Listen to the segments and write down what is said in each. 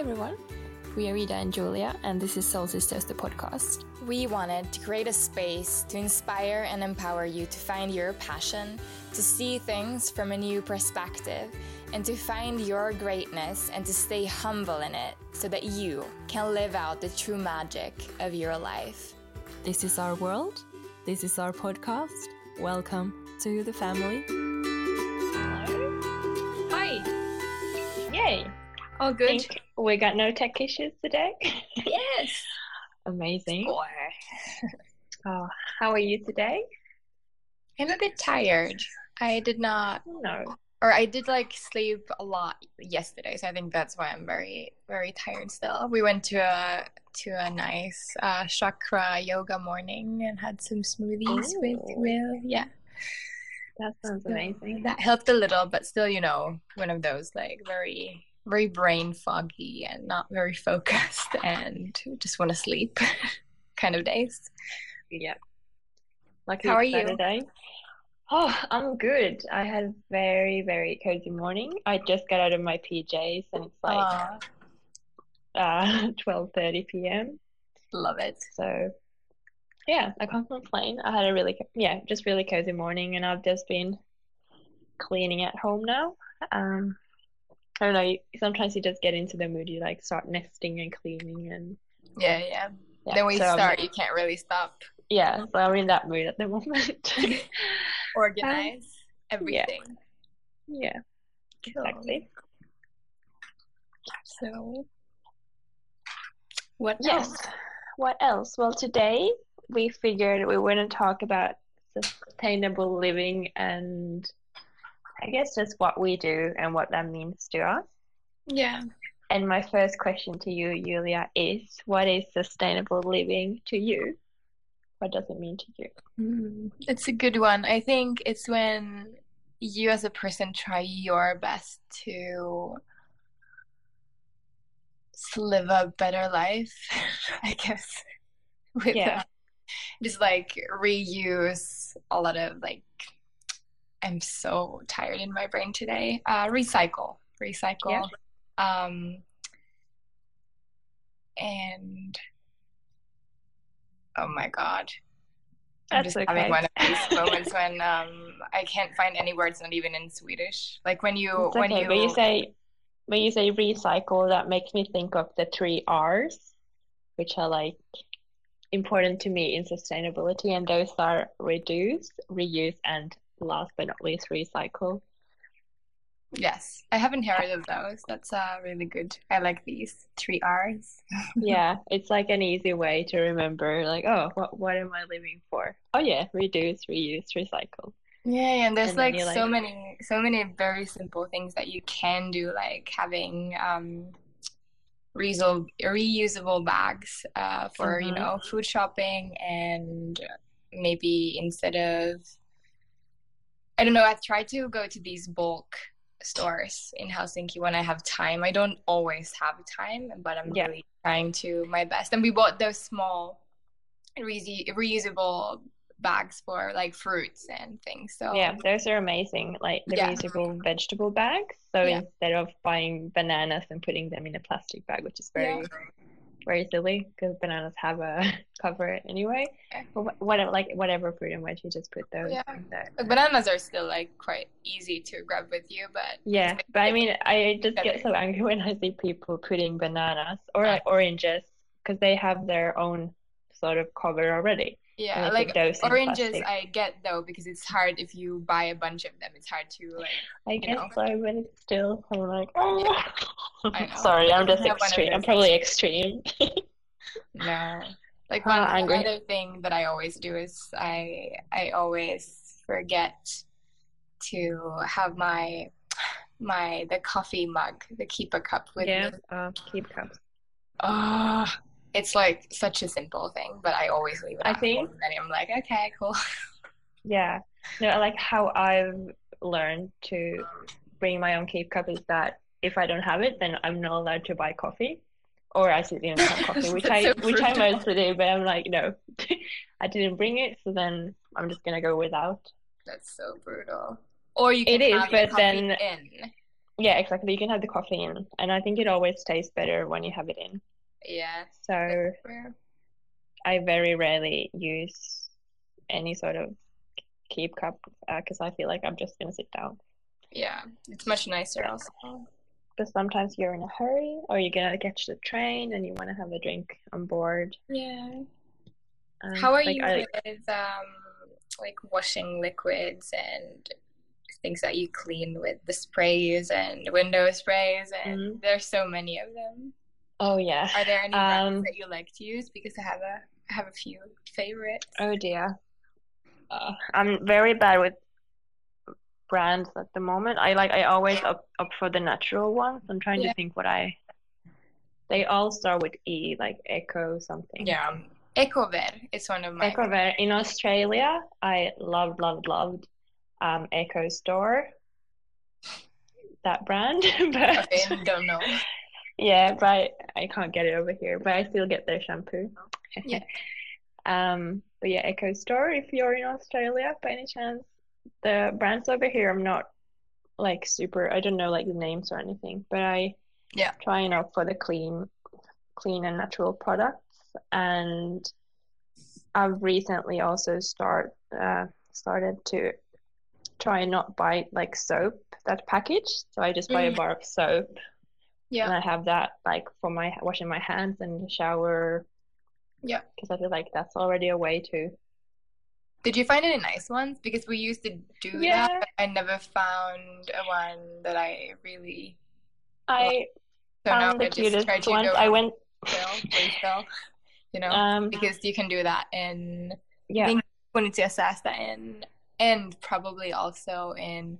everyone. We are Rita and Julia, and this is Soul Sisters, the podcast. We wanted to create a space to inspire and empower you to find your passion, to see things from a new perspective, and to find your greatness and to stay humble in it so that you can live out the true magic of your life. This is our world. This is our podcast. Welcome to the family. Hello. Hi. Yay. All good. Think we got no tech issues today. Yes. Amazing. Oh, how are you today? I'm a bit tired. I did not, No. or I did like sleep a lot yesterday, so I think that's why I'm very, very tired still. We went to a to a nice uh, chakra yoga morning and had some smoothies with Ooh. Will. Yeah, That sounds amazing. that helped a little, but still, you know, one of those like very, very brain foggy and not very focused and just want to sleep kind of days. Yeah. Lucky How are it's you? Oh, I'm good. I had a very, very cozy morning. I just got out of my PJs and it's like uh 12:30 p.m. love it. So yeah, I can't complain. I had a really yeah, just really cozy morning and I've just been cleaning at home now. Um I don't know, sometimes you just get into the mood, you like start nesting and cleaning and Yeah, yeah. yeah, then you so I'm- start, you can't really stop. yeah, so I'm in that mood at the moment. Organize everything. Yeah, Cool. exactly. So, what Yes. else? What else? Well, today we figured we wouldn't talk about sustainable living and I guess just what we do and what that means to us. Yeah. And my first question to you, Julia, is what is sustainable living to you? What does it mean to you? Mm, It's a good one. I think it's when you as a person try your best to live a better life, I guess. With Yeah. just like reuse a lot of like I'm so tired in my brain today. Uh, recycle, recycle. Um, and oh my God. I'm That's just having one of these moments when um I can't find any words, not even in Swedish. Like when you It's when you When you say when you say recycle, that makes me think of the three R's, which are like important to me in sustainability, and those are reduce, reuse, and last but not least, recycle. yes, I haven't heard of those. That's uh really good. I like these three R's. Yeah, it's like an easy way to remember, like, oh, what what am I living for? Oh yeah, reduce, reuse, recycle. Yeah, yeah and there's And then like so many so many very simple things that you can do, like having um reusable reusable bags uh for you Mhm. know food shopping and maybe instead of I don't know, I try to go to these bulk stores in Helsinki when I have time. I don't always have time, but I'm Yeah. really trying to my best. And we bought those small reuse reusable bags for like fruits and things. So Yeah, those are amazing. Like the Yeah. reusable vegetable bags. So Yeah. instead of buying bananas and putting them in a plastic bag, which is very, very silly because bananas have a cover anyway. But wha- whatever, like whatever fruit and veg, you just put those Yeah. in there. Like, bananas are still like quite easy to grab with you, but Yeah, it's but I mean, I just get so angry when I see people putting bananas or like oranges because they have their own sort of cover already. Yeah, like in oranges. I get though because it's hard if you buy a bunch of them. It's hard to like I guess know. so, but it's still, I'm like, oh. Know. Sorry, I'm just have one of extreme. I'm probably extreme. No. Like one, one angry. other thing that I always do is I I always forget to have my my the coffee mug, the keeper cup with Yeah, me. uh, keep cups. Oh, it's like such a simple thing, but I always leave it I think- and I'm like, okay, cool. Yeah. No, I like how I've learned to bring my own keep cup is that if I don't have it, then I'm not allowed to buy coffee. Or I didn't have coffee, which I so which I mostly do, but I'm like, no, I didn't bring it, so then I'm just gonna go without. That's so brutal. Or you It can is, have your but coffee then- in. yeah, exactly. You can have the coffee in, and I think it always tastes better when you have it in. Yeah. So. I very rarely use any sort of keep cup because I feel like I'm just gonna sit down. Yeah. It's much nicer also. But sometimes you're in a hurry, or you're gonna catch the train and you want to have a drink on board. Yeah. Um, How are like you I, with um like washing liquids and things that you clean with the sprays and window sprays and Mhm. there's so many of them. Oh yeah. Are there any brands Um, that you like to use? Because I have a I have a few favorites. Oh dear. Uh, I'm very bad with brands at the moment. I like I always up up for the natural ones. I'm trying Yeah. to think what I. They all start with E, like Echo something. Yeah. um, Ecover is one of my Ecover in Australia, I loved, loved, loved um, Ecostore. That brand, but Okay, don't know. Yeah, but I can't get it over here. But I still get their shampoo. Yeah. Um, but yeah, Ecostore. If you're in Australia, by any chance, the brands over here, I'm not like super. I don't know like the names or anything, but I Yeah. try and opt for the clean, clean and natural products. And I've recently also start uh, started to try and not buy like soap that package. So I just buy a Mm. bar of soap and I have that like for my washing my hands and the shower. Yeah. Because I feel like that's already a way to. Did you find any nice ones? Because we used to do Yeah. that, but I never found a one that I really. I So found the I cutest to ones. I went. you know, Um. because you can do that in Yeah. think- Bonitiasasta in and probably also in.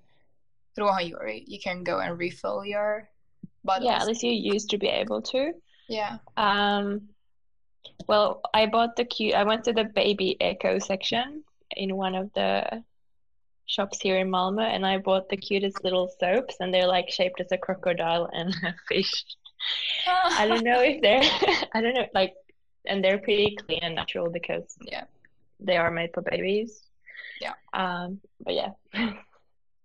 You can go and refill your bottles. Yeah. At least you used to be able to. Yeah. Um. Well, I bought the cute. I went to the baby echo section in one of the shops here in Malmö, and I bought the cutest little soaps, and they're like shaped as a crocodile and a fish. I don't know if they're, I don't know, like, and they're pretty clean and natural because Yeah. they are made for babies. Yeah. Um, but yeah,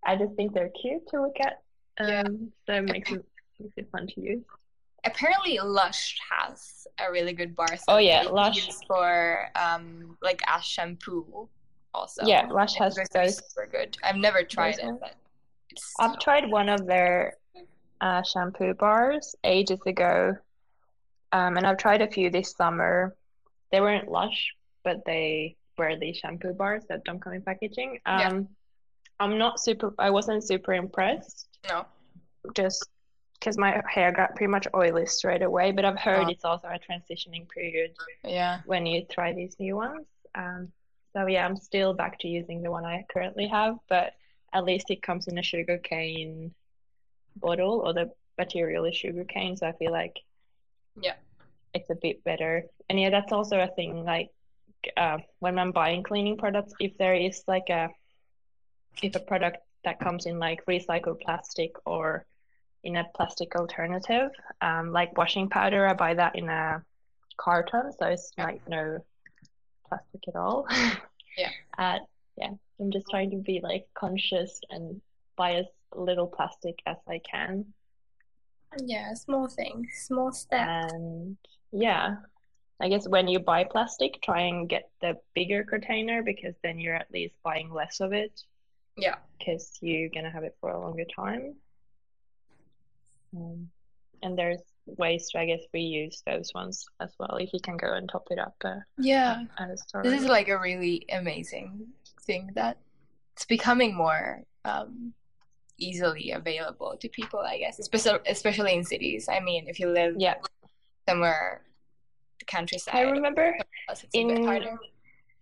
I just think they're cute to look at. Um, Yeah. so it makes it makes it fun to use. Apparently, Lush has a really good bar. soap Oh, yeah, Lush. use for um like as shampoo also. Yeah, Lush has goes those. super good. I've never tried it, but it's I've tried one of their uh, shampoo bars ages ago, um, and I've tried a few this summer. They weren't Lush, but they were these shampoo bars that don't come in packaging. Yeah. Um, I'm not super. I wasn't super impressed, no. just because my hair got pretty much oily straight away. But I've heard Oh. it's also a transitioning period Yeah. when you try these new ones. Um, so yeah, I'm still back to using the one I currently have, but at least it comes in a sugarcane bottle, or the material is sugarcane, so I feel like Yeah. it's a bit better. And yeah, that's also a thing. Like uh, when I'm buying cleaning products, if there is like a if a product that comes in like recycled plastic or in a plastic alternative, um, like washing powder, I buy that in a carton, so it's Yeah. like no plastic at all. Yeah. Uh, yeah, I'm just trying to be like conscious and buy as little plastic as I can. Yeah, small things, small steps. And yeah, I guess when you buy plastic, try and get the bigger container because then you're at least buying less of it Yeah. because you're gonna have it for a longer time. Um, and there's ways to, I guess, reuse those ones as well if you can go and top it up uh, Yeah. at a. This is like a really amazing thing that it's becoming more um, easily available to people, I guess, especially especially in cities. I mean, if you live Yeah, somewhere the countryside, I remember it's a bit in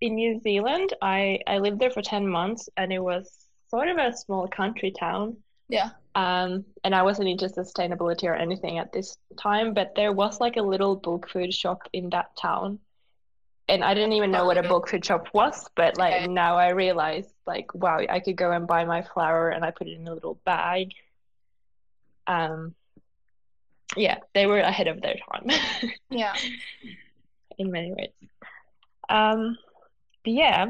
in New Zealand, I I lived there for 10 months and it was sort of a small country town. Yeah. Um, and I wasn't into sustainability or anything at this time, but there was like a little bulk food shop in that town. And I didn't even know what a bulk food shop was, but like Okay. now I realize like wow, I could go and buy my flour and I put it in a little bag. Um, yeah, they were ahead of their time Yeah. in many ways. Um, but yeah,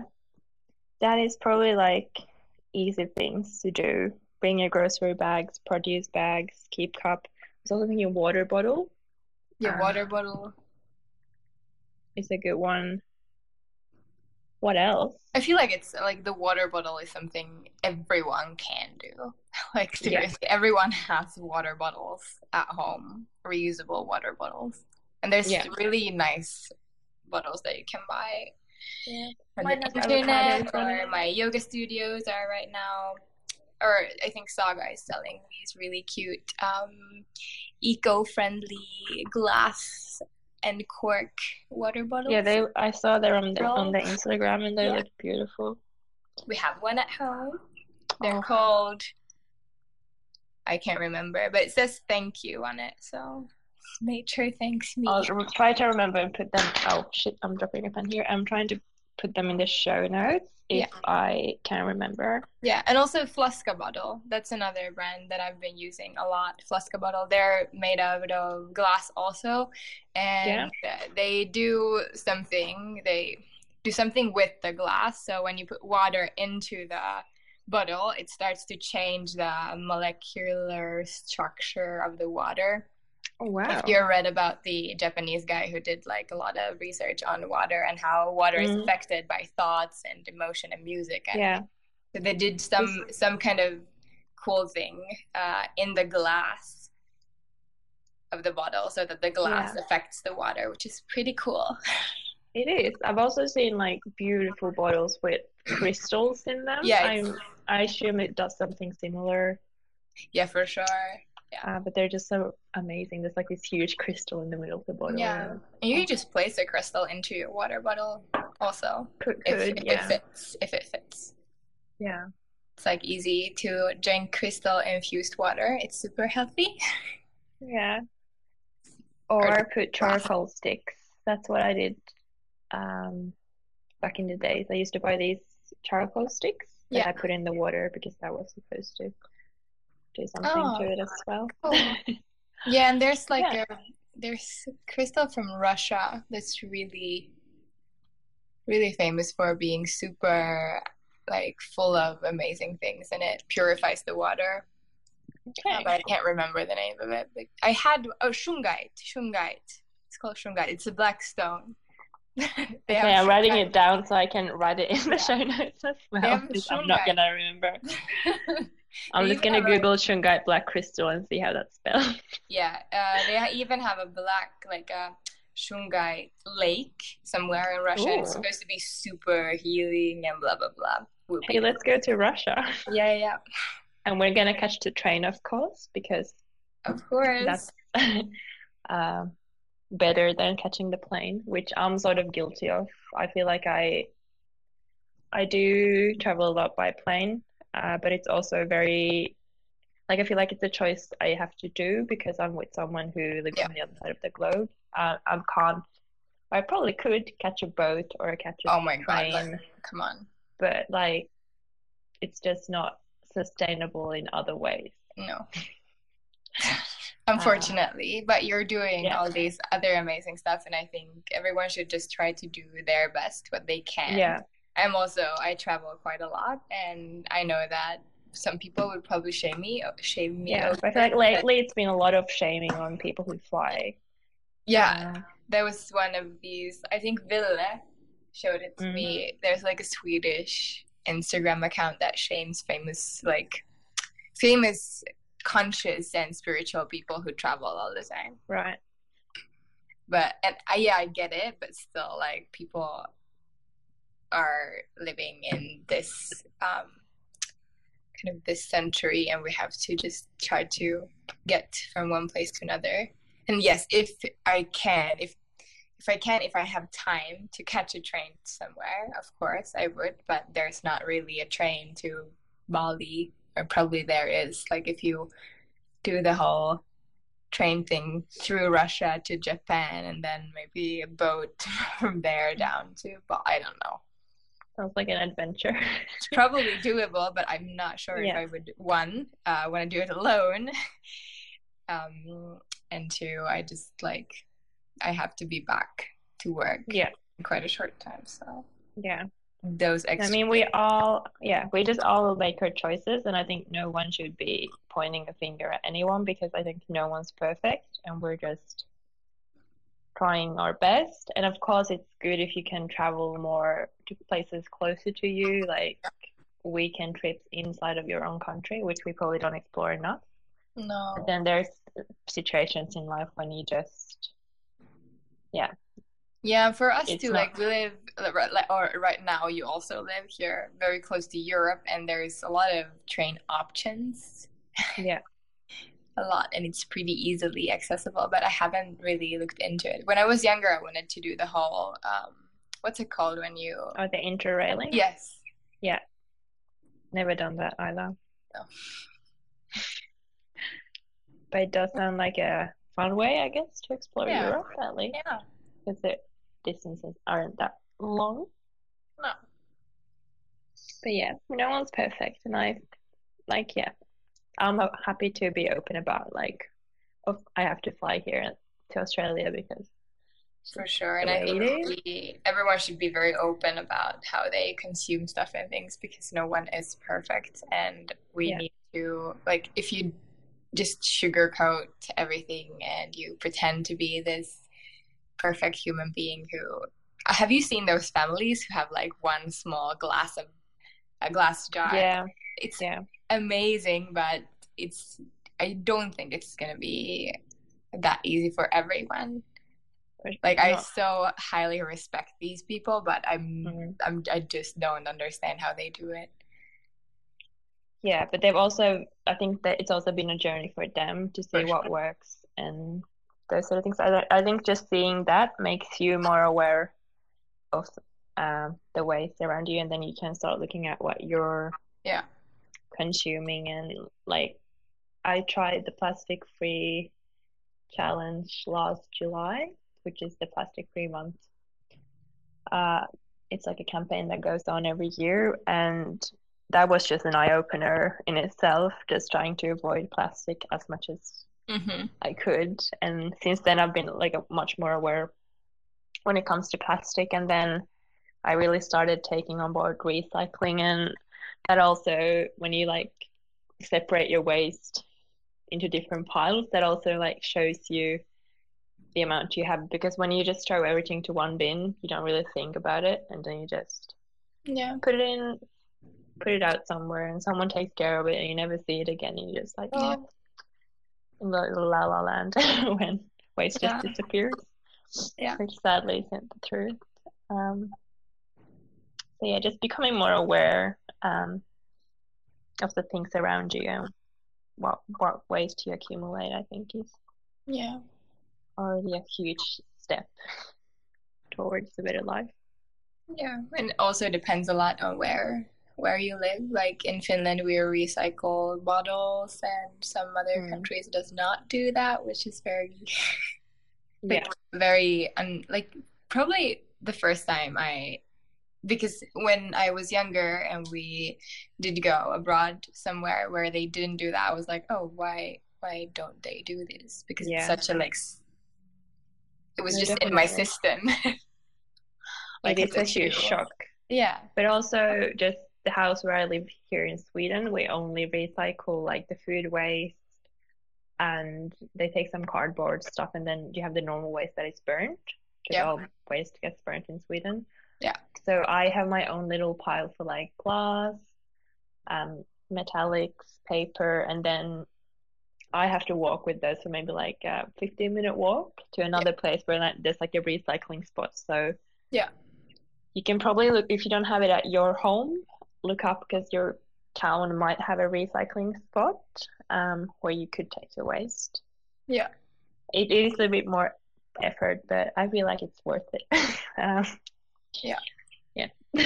that is probably like easy things to do bring your grocery bags, produce bags, keep cup. I was also thinking water bottle Your Um, water bottle. is a good one. What else? I feel like it's like the water bottle is something everyone can do. Like Yeah. seriously, everyone has water bottles at home, reusable water bottles. And there's Yeah. really nice bottles that you can buy Yeah. on the internet or my yoga studios are right now. Or I think Saga is selling these really cute, um, eco-friendly glass and cork water bottles. Yeah, they. I saw them on the on the Instagram, and they Yeah. look beautiful. We have one at home. They're Oh. called I can't remember, but it says thank you on it. So nature thanks me. I'll try to remember and put them. Oh shit! I'm dropping a pen here. I'm trying to put them in the show notes if Yeah. I can remember. Yeah, and also Flaska bottle. That's another brand that I've been using a lot. Flaska bottle. They're made out of glass also, and uh, they do something. They do something with the glass. So when you put water into the bottle, it starts to change the molecular structure of the water. Oh wow! If you read about the Japanese guy who did like a lot of research on water and how water is Mhm. affected by thoughts and emotion and music, and Yeah. so they did some some kind of cool thing uh, in the glass of the bottle, so that the glass affects the water, which is pretty cool. It is. I've also seen like beautiful bottles with crystals in them. Yeah, I'm, I assume it does something similar, Yeah, for sure. Uh, but they're just so amazing. There's like this huge crystal in the middle of the bottle. Yeah, and you can just place a crystal into your water bottle, also, Could, if, could, if yeah. it fits. If it fits. Yeah. It's like easy to drink crystal infused water. It's super healthy. Yeah. Or put charcoal sticks. That's what I did um, back in the days. I used to buy these charcoal sticks that Yeah. I put in the water because that was supposed to do something Oh, to it as well. cool. Yeah, and there's like Yeah. a there's crystal from Russia that's really really famous for being super like full of amazing things and it purifies the water. Uh, Okay. but I can't remember the name of it. But I had oh shungite, shungite. It's called shungite. It's a black stone. Okay, I'm writing it down so I can write it in the Yeah. show notes as well. I'm not gonna remember. I'm They just gonna have a- Google shungite black crystal and see how that's spelled. Yeah, uh, they even have a black, like a Shungite lake somewhere in Russia. It's supposed to be super healing and blah blah blah. Hey, let's go to Russia. Yeah, yeah, yeah. And we're gonna catch the train, of course, because Of course. that's uh, better than catching the plane, which I'm sort of guilty of. I feel like I I do travel a lot by plane, uh, but it's also very like I feel like it's a choice I have to do because I'm with someone who lives Yeah. on the other side of the globe. Uh, I can't. I probably could catch a boat or catch a oh my god! like, come on. but like it's just not sustainable in other ways. No. Unfortunately, but you're doing yeah. all these other amazing stuff, and I think everyone should just try to do their best, what they can. Yeah. I'm also I travel quite a lot, and I know that some people would probably shame me, shame me. Yeah, over I feel like lately it's been a lot of shaming on people who fly. Yeah, Uh, there was one of these. I think Ville showed it to Mm. me. There's like a Swedish Instagram account that shames famous, like famous, conscious and spiritual people who travel all the time. right. But and I, yeah, I get it, but still, like people are living in this um, kind of this century, and we have to just try to get from one place to another. And yes, if I can, if if I can, if I have time to catch a train somewhere, of course I would. But there's not really a train to Bali, or probably there is. Like if you do the whole train thing through Russia to Japan, and then maybe a boat from there down to. But I don't know. Sounds like an adventure. It's probably doable, but I'm not sure if I would one uh, want to do it alone, um, and two, I just like I have to be back to work Yeah. in quite a short time. So Yeah. those extra I mean, we all, yeah, we just all make our choices, and I think no one should be pointing a finger at anyone because I think no one's perfect, and we're just trying our best. And of course, it's good if you can travel more to places closer to you, like weekend trips inside of your own country, which we probably don't explore enough. no But then there's situations in life when you just, yeah, Yeah, for us It's too, not- like we live, like- or right now you also live here very close to Europe, and there's a lot of train options, yeah. A lot, and it's pretty easily accessible. But I haven't really looked into it. When I was younger, I wanted to do the whole, um, what's it called when you? Or the interrailing. Yes. Yeah. Never done that either. No. But it does sound like a fun way, I guess, to explore Yeah. Europe at least, Yeah. because the distances aren't that long. No. But yeah, no one's perfect, and I, like, yeah, I'm happy to be open about like, if I have to fly here to Australia because For sure, and I think we, everyone should be very open about how they consume stuff and things because no one is perfect, and we Yeah. need to like if you just sugarcoat everything and you pretend to be this perfect human being who have you seen those families who have like one small glass of a glass jar? yeah, It's yeah, amazing, but it's I don't think it's gonna be that easy for everyone. Like I so highly respect these people, but I'm mhm. I'm I just don't understand how they do it. Yeah, but they've also, I think that it's also been a journey for them to see For what works and those sort of things. I, I think just seeing that makes you more aware of um, the ways around you, and then you can start looking at what you're Yeah. Consuming. And like, I tried the plastic free challenge last July, which is the plastic free month. Uh, it's like a campaign that goes on every year, and that was just an eye opener in itself, just trying to avoid plastic as much as Mm-hmm. I could. And since then, I've been like a, much more aware when it comes to plastic. And then I really started taking on board recycling, and that also, when you like separate your waste into different piles, that also like shows you the amount you have. Because when you just throw everything to one bin, you don't really think about it, and then you just Yeah. put it in, put it out somewhere, and someone takes care of it, and you never see it again. And you're just like, Yeah. oh, in the la la land when waste Yeah. just disappears. Yeah. Which sadly isn't the truth. Um, so yeah, just becoming more aware um, of the things around you and what what waste you accumulate. I think is Yeah. already a huge step towards a better life. Yeah. And also depends a lot on where where you live. Like in Finland we recycle bottles and some other Mm. countries does not do that, which is very Yeah. very un like probably the first time I because when I was younger and we did go abroad somewhere where they didn't do that, I was like, oh, why why don't they do this? Because Yeah. it's such a like it was No, just in my system. Like as it's a huge shock. Yeah. But also just the house where I live here in Sweden, we only recycle like the food waste and they take some cardboard stuff and then you have the normal waste that is burnt. Because Yeah. all waste gets burnt in Sweden. Yeah. So I have my own little pile for like glass, um, metallics, paper, and then I have to walk with those for maybe like a 15 minute walk to another place where like, there's like a recycling spot. So Yeah. you can probably look if you don't have it at your home, look up because your town might have a recycling spot um, where you could take your waste. Yeah. It is a bit more effort, but I feel like it's worth it. um, Yeah. Yeah.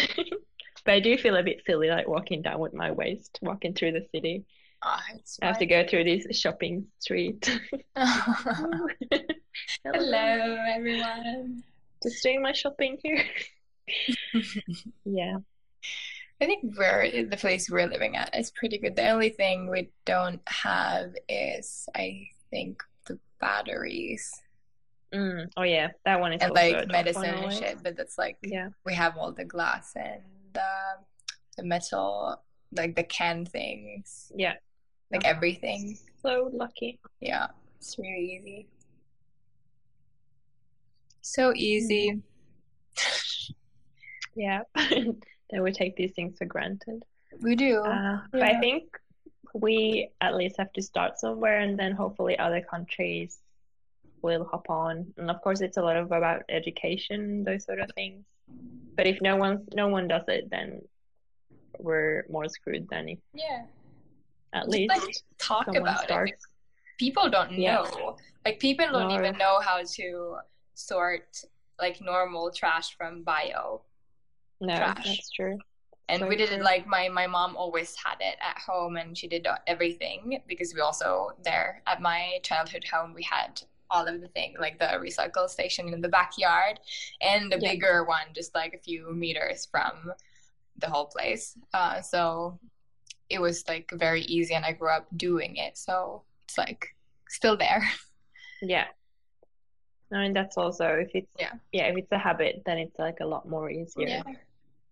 But I do feel a bit silly like walking down with my waste, walking through the city. Ah, it's I have to go through this shopping street. Hello, everyone. Just doing my shopping here. Yeah. I think we're the place we're living at is pretty good. The only thing we don't have is, I think, the batteries Mm. Oh yeah, that one is and like tough medicine and shit. But that's like Yeah. we have all the glass and the the metal, like the can things, Yeah. like everything. So lucky. Yeah, it's really easy. So easy. Yeah. that we take these things for granted. We do. Uh, But I think we at least have to start somewhere, and then hopefully other countries will hop on. And of course, it's a lot of about education, those sort of things. But if no one no one does it, then we're more screwed than if yeah. at Just, least like talk about it. People don't Yeah. know. Like people don't No. even know how to sort like normal trash from bio. No, trash. that's true. and So we did it like my my mom always had it at home and she did everything because we also there at my childhood home we had all of the things like the recycle station in the backyard and the Yeah. bigger one just like a few meters from the whole place uh, so it was like very easy and i grew up doing it so it's like still there Yeah. No, and that's also if it's Yeah. yeah, if it's a habit, then it's like a lot more easier yeah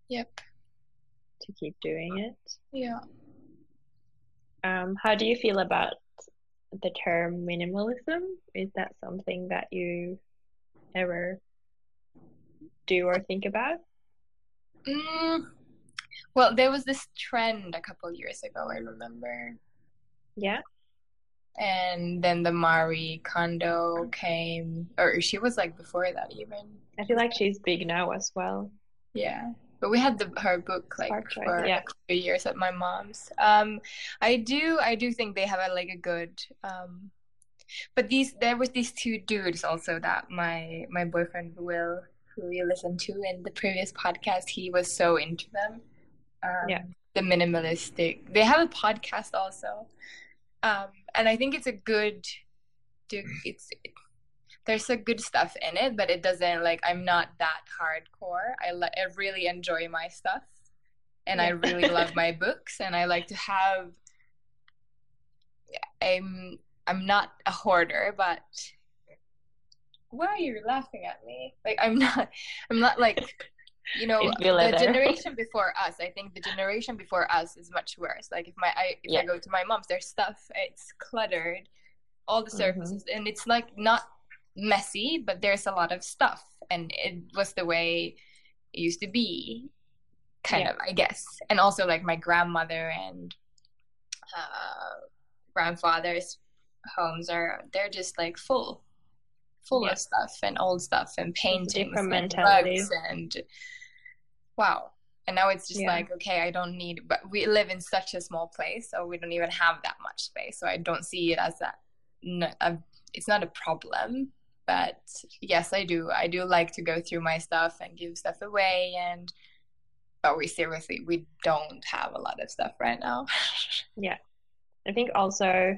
yep to keep doing it. yeah Um, how do you feel about the term minimalism? Is that something that you ever do or think about? mm. well there was this trend a couple years ago i remember Yeah. and then the Marie Kondo came, or she was like before that even. I feel like she's big now as well. Yeah, but we had the her book like Spark Joy, for yeah. a few years at my mom's. Um, I do, I do think they have a like a good. Um, but these there was these two dudes also that my my boyfriend Will, who you listened to in the previous podcast, he was so into them. Um, Yeah. the minimalistic. They have a podcast also, um, and I think it's a good. Do it's there's a good stuff in it, but it doesn't like I'm not that hardcore. I li- I really enjoy my stuff, and I really love my books, and I like to have. I'm I'm not a hoarder, but why are you laughing at me? Like I'm not I'm not like you know You feel it the there. generation before us. I think the generation before us is much worse. Like if my I if Yeah. I go to my mom's, there's stuff. It's cluttered, all the Mhm. surfaces, and it's like not messy, but there's a lot of stuff, and it was the way it used to be, kind Yeah. of, I guess. And also like my grandmother and uh, grandfather's homes are they're just like full, full Yeah. of stuff and old stuff and paintings different and rugs and wow. And now it's just Yeah. like okay, I don't need. But we live in such a small place, so we don't even have that much space. So I don't see it as that. No, a, it's not a problem. But yes, I do. I do like to go through my stuff and give stuff away. And but we seriously we don't have a lot of stuff right now. Yeah i think also,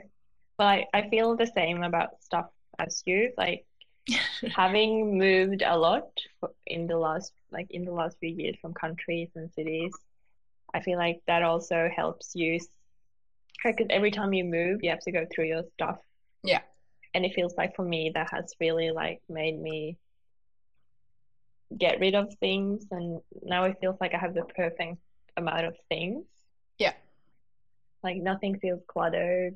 well, I, I feel the same about stuff as you. Like having moved a lot in the last, like in the last few years from countries and cities, I feel like that also helps you. Because every time you move, you have to go through your stuff. Yeah. And it feels like for me, that has really like made me get rid of things, and now it feels like I have the perfect amount of things. Yeah. Like nothing feels cluttered.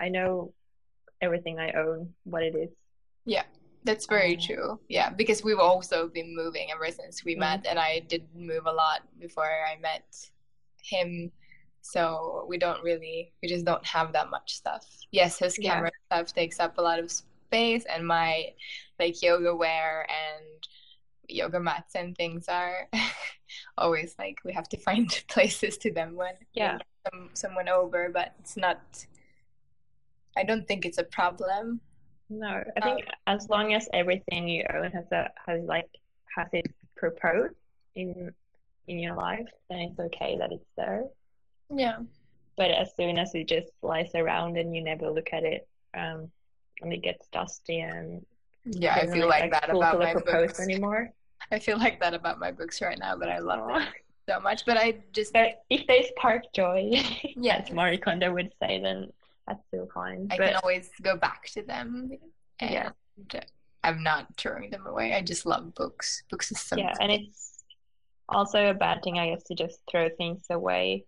I know everything I own, what it is. Yeah. That's very Um, true. Yeah, because we've also been moving ever since we Mhm. met, and I did move a lot before I met him. So we don't really, we just don't have that much stuff. Yes, his Yeah. camera stuff takes up a lot of space, and my like yoga wear and yoga mats and things are always like we have to find places to them when Yeah. some, someone over, but it's not. I don't think it's a problem. No, I um, think as long as everything you own has a has like has it proposed in in your life, then it's okay that it's there. Yeah. But as soon as it just lies around and you never look at it, um, and it gets dusty and Yeah, I feel like, like that fulfill about my books. anymore. I feel like that about my books right now, but I love them so much. But I just, But if they spark joy, Yeah. as Marie Kondo would say, then that's still fine. I But can always go back to them, and Yeah. I'm not throwing them away. I just love books. Books is so yeah, and it's Also, a bad thing, I guess, to just throw things away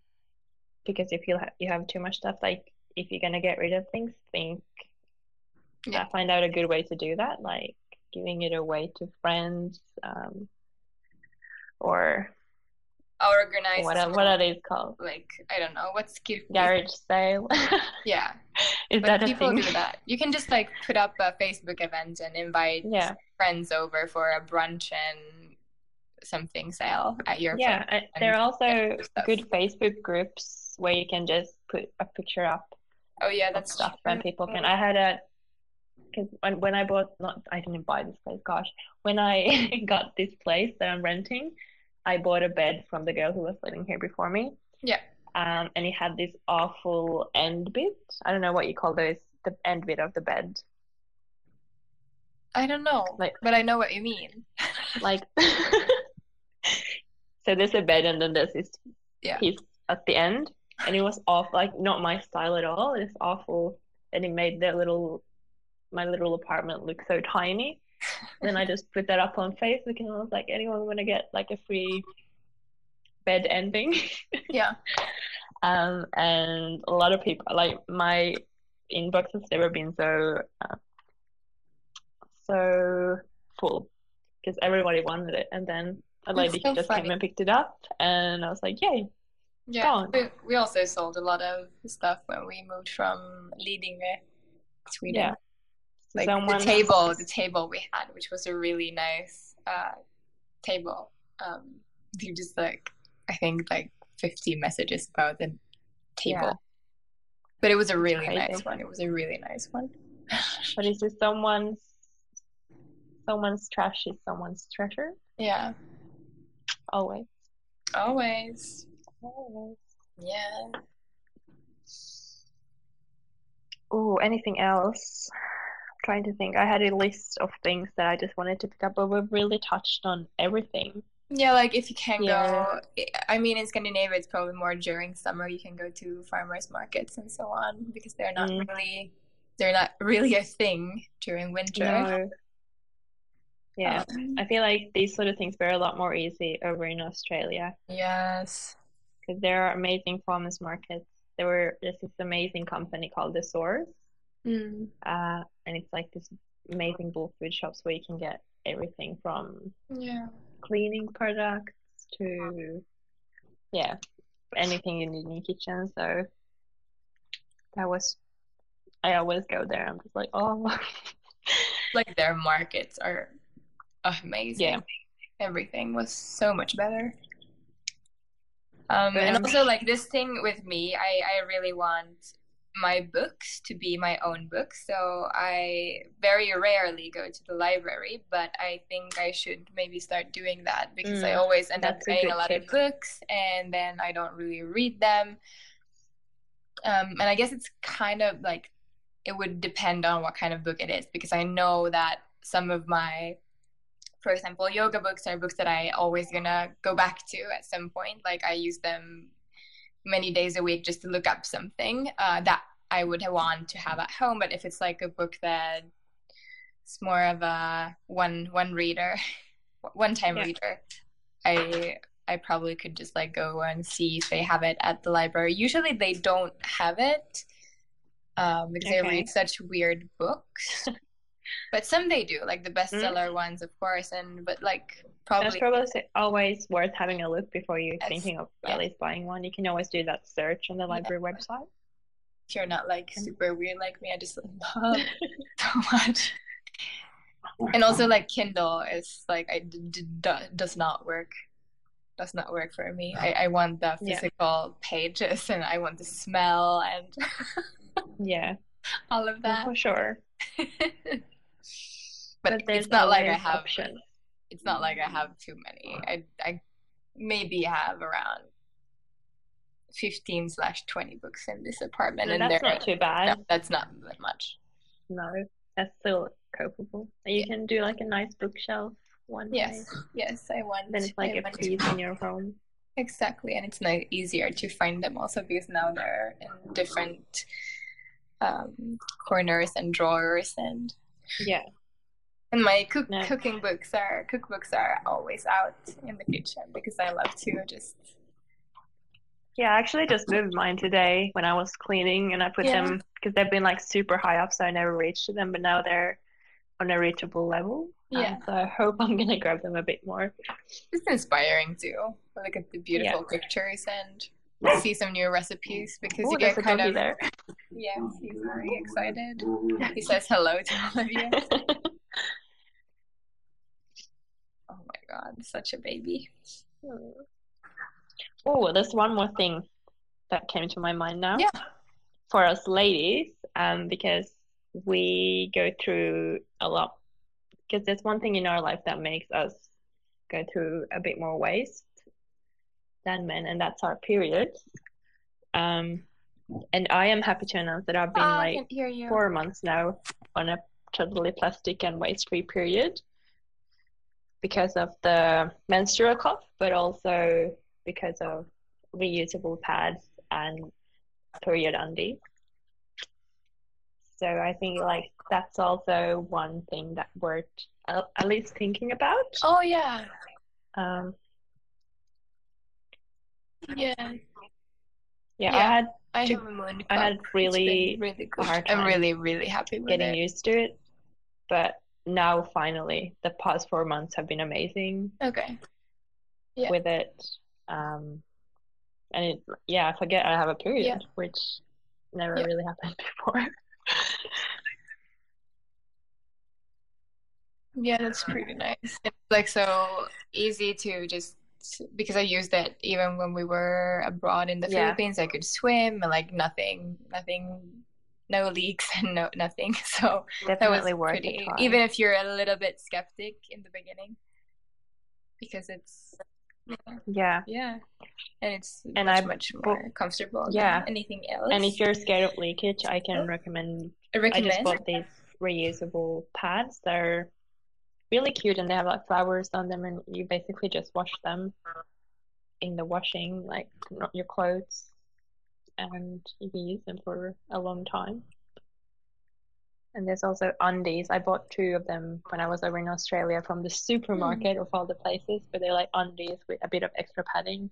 because if you ha you have too much stuff, like if you're gonna get rid of things, think Yeah. uh, find out a good way to do that, like giving it away to friends, um, or Organize. what are, what are these called? like I don't know what's cute. Garage sale. Yeah, Is but that a people do that. You can just like put up a Facebook event and invite Yeah, friends over for a brunch and something sale at your yeah. place. There are also good Facebook groups where you can just put a picture up Oh yeah, that's stuff true. and people can. I had a because when when I bought not I didn't buy this place, gosh. When I got this place that I'm renting, I bought a bed from the girl who was living here before me. Yeah. Um, and it had this awful end bit. I don't know what you call those, the end bit of the bed. I don't know, Like- but I know what you mean. Like so there's a bed and then there's this Yeah. piece at the end. And it was off like not my style at all. It's awful. And it made the little my little apartment look so tiny. then I just put that up on Facebook and I was like, anyone wanna get like a free bed ending? Yeah. Um, and a lot of people like my inbox has never been so uh, so full because everybody wanted it. And then a lady so just funny. came and picked it up, and I was like, yay! Yeah, Gone. we, we also sold a lot of stuff when we moved from Lidingö, Sweden. Yeah. Like Someone- the table, the table we had, which was a really nice uh, table. Um, you just like, I think like 50 messages about the table. Yeah. But it was a really Crazy. nice one. It was a really nice one. But is this someone's someone's trash is someone's treasure? Yeah, Always. always. Yeah. Oh, anything else? trying to think. I had a list of things that I just wanted to pick up, but we've really touched on everything. Yeah, like if you can Yeah. go, I mean, in Scandinavia, it's probably more during summer. You can go to farmers markets and so on because they're not Mm. really, they're not really a thing during winter. No. Yeah. Um, I feel like these sort of things were a lot more easy over in Australia yes. Because there are amazing farmers markets. There were there's this amazing company called The Source, Mm. uh, and it's like this amazing bulk food shops where you can get everything from Yeah. cleaning products to yeah, anything you need in your kitchen. So that was I always go there. I'm just like, oh, Like their markets are amazing. Yeah. Everything was so much better. Um, and also like this thing with me, I, I really want my books to be my own books. So I very rarely go to the library, but I think I should maybe start doing that because I Mm, always end up a buying a good lot of books and then I don't really read them. Um, and I guess it's kind of like it would depend on what kind of book it is because I know that some of my, for example, yoga books are books that I always gonna go back to at some point. Like I use them many days a week just to look up something uh, that I would want to have at home. But if it's like a book that it's more of a one one reader, one time Yeah. reader, I I probably could just like go and see if they have it at the library. Usually they don't have it um, because they Okay. read such weird books. but some they do, like the bestseller mm-hmm. ones, of course. And but like That's probably probably always worth having a look before you're thinking of Yeah. at least buying one. You can always do that search on the Yeah. library website. if you're not like super weird like me, I just love so much. And also like Kindle is like I d- d- d- does not work. Does not work for me. I, I want the Yeah. physical pages and I want the smell and Yeah, all of that. for sure. But there's it's not like I have options. it's not like I have too many. I I maybe have around fifteen slash twenty books in this apartment, No, and that's not too bad. no, that's not that much. No, that's still copable. You can do like a nice bookshelf one Yes, day. yes, I want. Then it's like I a piece in your home. exactly, and it's now easier to find them also because now they're in different um, corners and drawers and Yeah. And my cook No. cooking books are cookbooks are always out in the kitchen because I love to just Yeah, I actually just moved mine today when I was cleaning, and I put Yeah. them because they've been like super high up, so I never reached them, but now they're on a reachable level. Um, Yeah. so I hope I'm gonna grab them a bit more. it's inspiring too. Look at the beautiful pictures and see some new recipes because Oh, you get kind of there. yes, he's very excited. He says hello to all of you. Oh my god, such a baby. Oh, there's one more thing that came to my mind now. Yeah. For us ladies, um, because we go through a lot. Because there's one thing in our life that makes us go through a bit more waste than men, and that's our periods. Um, and I am happy to announce that I've been Ah, like can hear you. four months now on a totally plastic and waste-free period because of the menstrual cup, but also because of reusable pads and period undies. So I think like that's also one thing that worth at at least thinking about. Oh yeah. Um, Yeah. Yeah, Yeah. I had I To- have a moon I had really really good. hard I'm really, really happy with getting it. used to it, but now finally the past four months have been amazing. Okay. Yeah. with it. Um, and it, yeah, I forget I have a period, Yeah. which never Yeah. really happened before. Yeah, that's pretty nice. It's like so easy to just because I used it even when we were abroad in the Yeah. Philippines. I could swim and like nothing, nothing, no leaks and no nothing. So that was Definitely worth pretty. Even if you're a little bit skeptic in the beginning, because it's yeah, yeah, and it's And much I much more comfortable yeah. than anything else. and if you're scared of leakage, I can recommend. I recommend. I just bought these reusable pads. They're really cute and they have like flowers on them, and you basically just wash them in the washing, like not your clothes, and you can use them for a long time. And there's also undies. I bought two of them when I was over in Australia from the hmm. supermarket of all the places, but they're like undies with a bit of extra padding.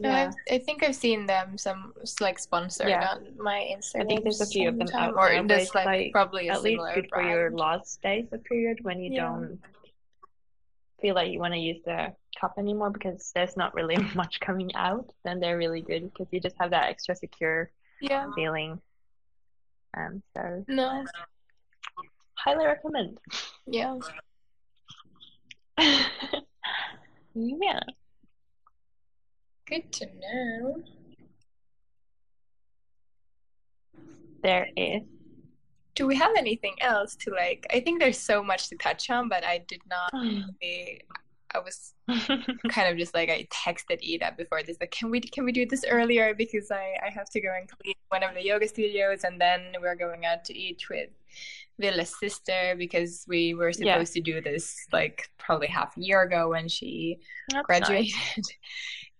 Yeah, I've, I think I've seen them some like sponsored Yeah. on my Instagram. I think there's a few of them out or there, but just like, like probably a at least good for your brand. last days of period when you Yeah. don't feel like you want to use the cup anymore because there's not really much coming out. Then they're really good because you just have that extra secure Yeah. feeling. Um, so No. highly recommend. Yeah. Yeah. Good to know. There is. Do we have anything else to like? I think there's so much to touch on, but I did not. Really, I was kind of just like I texted Ida before this, like, can we can we do this earlier because I I have to go and clean one of the yoga studios, and then we're going out to eat with Villa's sister because we were Yeah. supposed to do this like probably half a year ago when she That's graduated. nice.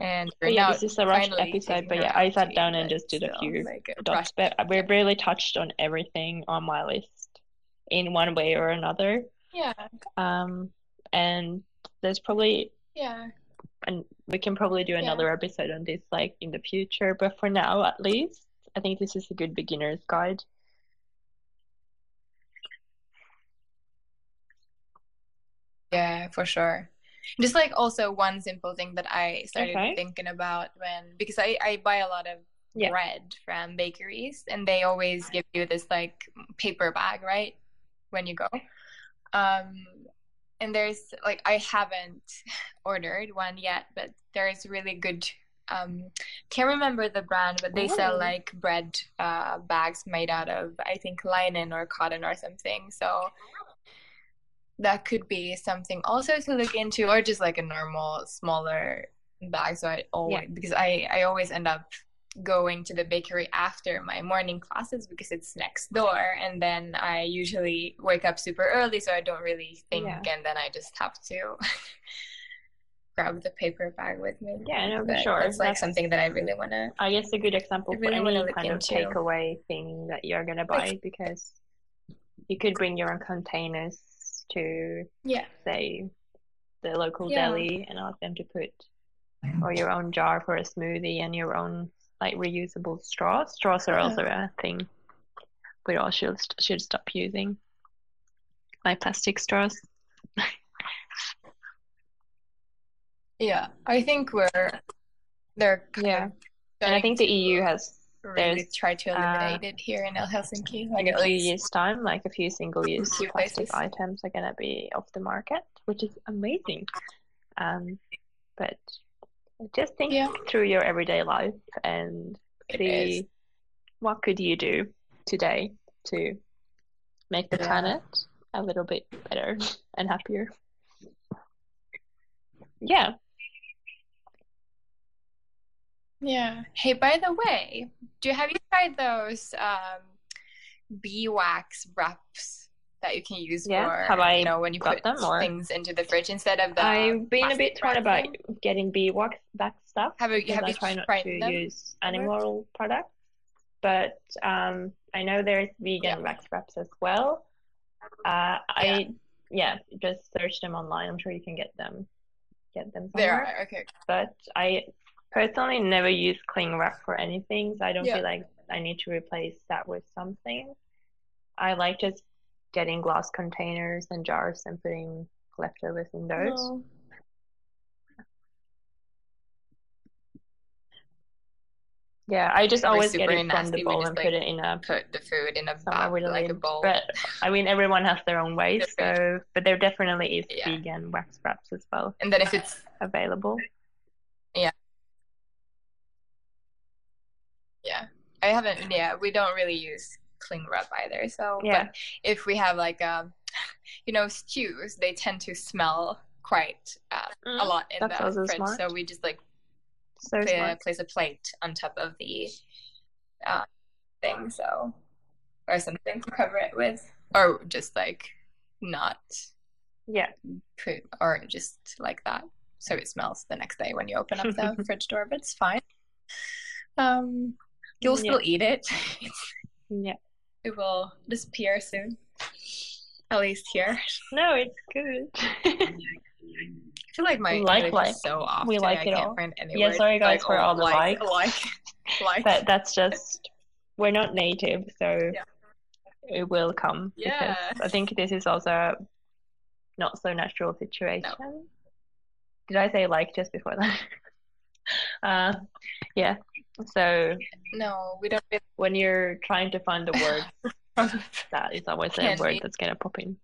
And But yeah, now this is a rushed episode, but yeah, I sat down and just did a few dots, but we really touched on everything on my list in one way or another. Yeah, Um, and there's probably yeah. and we can probably do another episode on this like in the future, but for now at least, I think this is a good beginner's guide. Yeah, for sure. Just like also one simple thing that I started Okay. thinking about when because I I buy a lot of Yeah. bread from bakeries and they always give you this like paper bag, right? When you go. Um and there's like I haven't ordered one yet, but there's really good um can't remember the brand, but they sell like bread uh bags made out of I think linen or cotton or something. So that could be something also to look into or just like a normal smaller bag so i always because i i always end up going to the bakery after my morning classes because it's next door and then i usually wake up super early so i don't really think Yeah. and then i just have to grab the paper bag with me. Yeah, no, for sure. It's like That's- something that I really want to. I guess a good example for really wanna any kind of into. takeaway thing that you're gonna buy because you could bring your own containers to Yeah. say the local Yeah. deli and ask them to put or your own jar for a smoothie and your own like reusable straws. Straws are Yeah. also uh-huh. a thing we all should should stop using. My plastic straws. Yeah. I think we're they're Yeah. And I think the EU has there's, try to uh, eliminate it here in Helsinki. Like in a few years' time, like a few single-use plastic places. items are gonna be off the market, which is amazing. Um, but just think Yeah. through your everyday life and It see is. what could you do today to make the Yeah. planet a little bit better and happier. Yeah. Yeah. Hey, by the way, do have you tried those um, bee wax wraps that you can use Yeah. for Have I you know when you put them, or- things into the fridge instead of the I've been a bit torn about getting bee wax back stuff Have you have I you try not tried to them? use animal products. But um, I know there's vegan Yeah. wax wraps as well. Uh, I yeah, just search them online. I'm sure you can get them get them There are okay. But I personally never use cling wrap for anything, so I don't Yeah. feel like I need to replace that with something. I like just getting glass containers and jars and putting leftovers in those. No. Yeah, I just always get super it from the bowl just, and like, put it in a Put the food in a somewhere bag, with like a bowl. But I mean, everyone has their own ways, so but there definitely is Yeah. vegan wax wraps as well and then if it's available. yeah, I haven't. Yeah, we don't really use cling wrap either. So Yeah. but if we have like um, you know, stews, they tend to smell quite uh, a Mm, lot in the fridge. smart. So we just like So pla- smart. place a plate on top of the uh, thing, so or something to cover it with, or just like not Yeah, put, or just like that, so it smells the next day when you open up the fridge door. But it's fine. Um, you'll Yeah. still eat it. yeah. it will disappear soon. At least here. No, it's good. I feel like my like like- so off. we like I it all. Yeah, sorry, guys, like, for all the like, likes. like, like. but that's just we're not native, so Yeah. it will come. Yeah. Because I think this is also a not so natural situation. Did I say like just before that? uh, yeah. So No, we don't. Really when you're trying to find the word, that is always a word be. that's gonna pop in.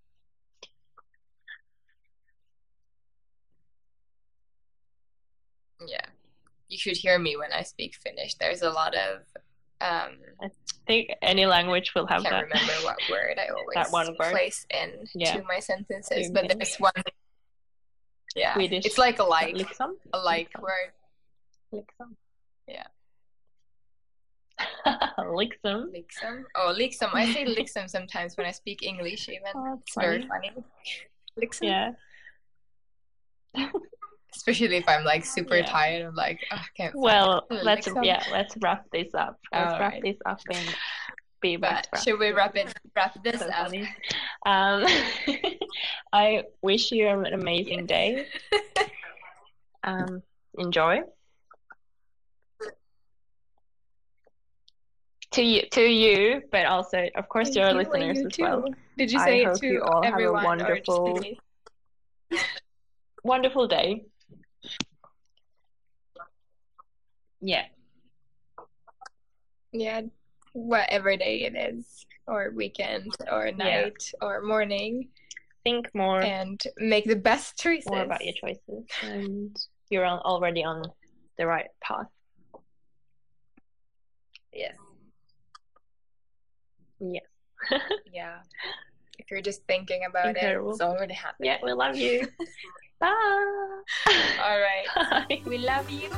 yeah, you should hear me when I speak Finnish. There's a lot of um, I think any language will I have can't that. remember what word I always That one word? place in Yeah. to my sentences, To but me. there's one. Yeah, Swedish. it's like a like Liksom? a like Liksom. word. Liksom. Yeah. liksom. Liksom. Oh, liksom. I say liksom sometimes when I speak English. Even Oh, it's very funny. funny. Liksom. Yeah. Especially if I'm like super Yeah. tired. I'm like, oh, I can't. Well, let's yeah, let's wrap this up. Let's wrap Alright. this up beeswax But wrap. should we wrap it? Wrap this So up. Um, I wish you an amazing day. Um, enjoy. To you, to you, but also, of course, Thank to our listeners as too. well. Did you I say it hope to you all have a everyone just to wonderful- Wonderful day. Yeah, Yeah, whatever day it is, or weekend, or night, or morning, think more, and make the best choices. more about your choices, and you're already on the right path. Yes. Yes. Yeah. If you're just thinking about Incredible. it, it's already happening. Yeah, we love you. Bye. All right. Bye. We love you.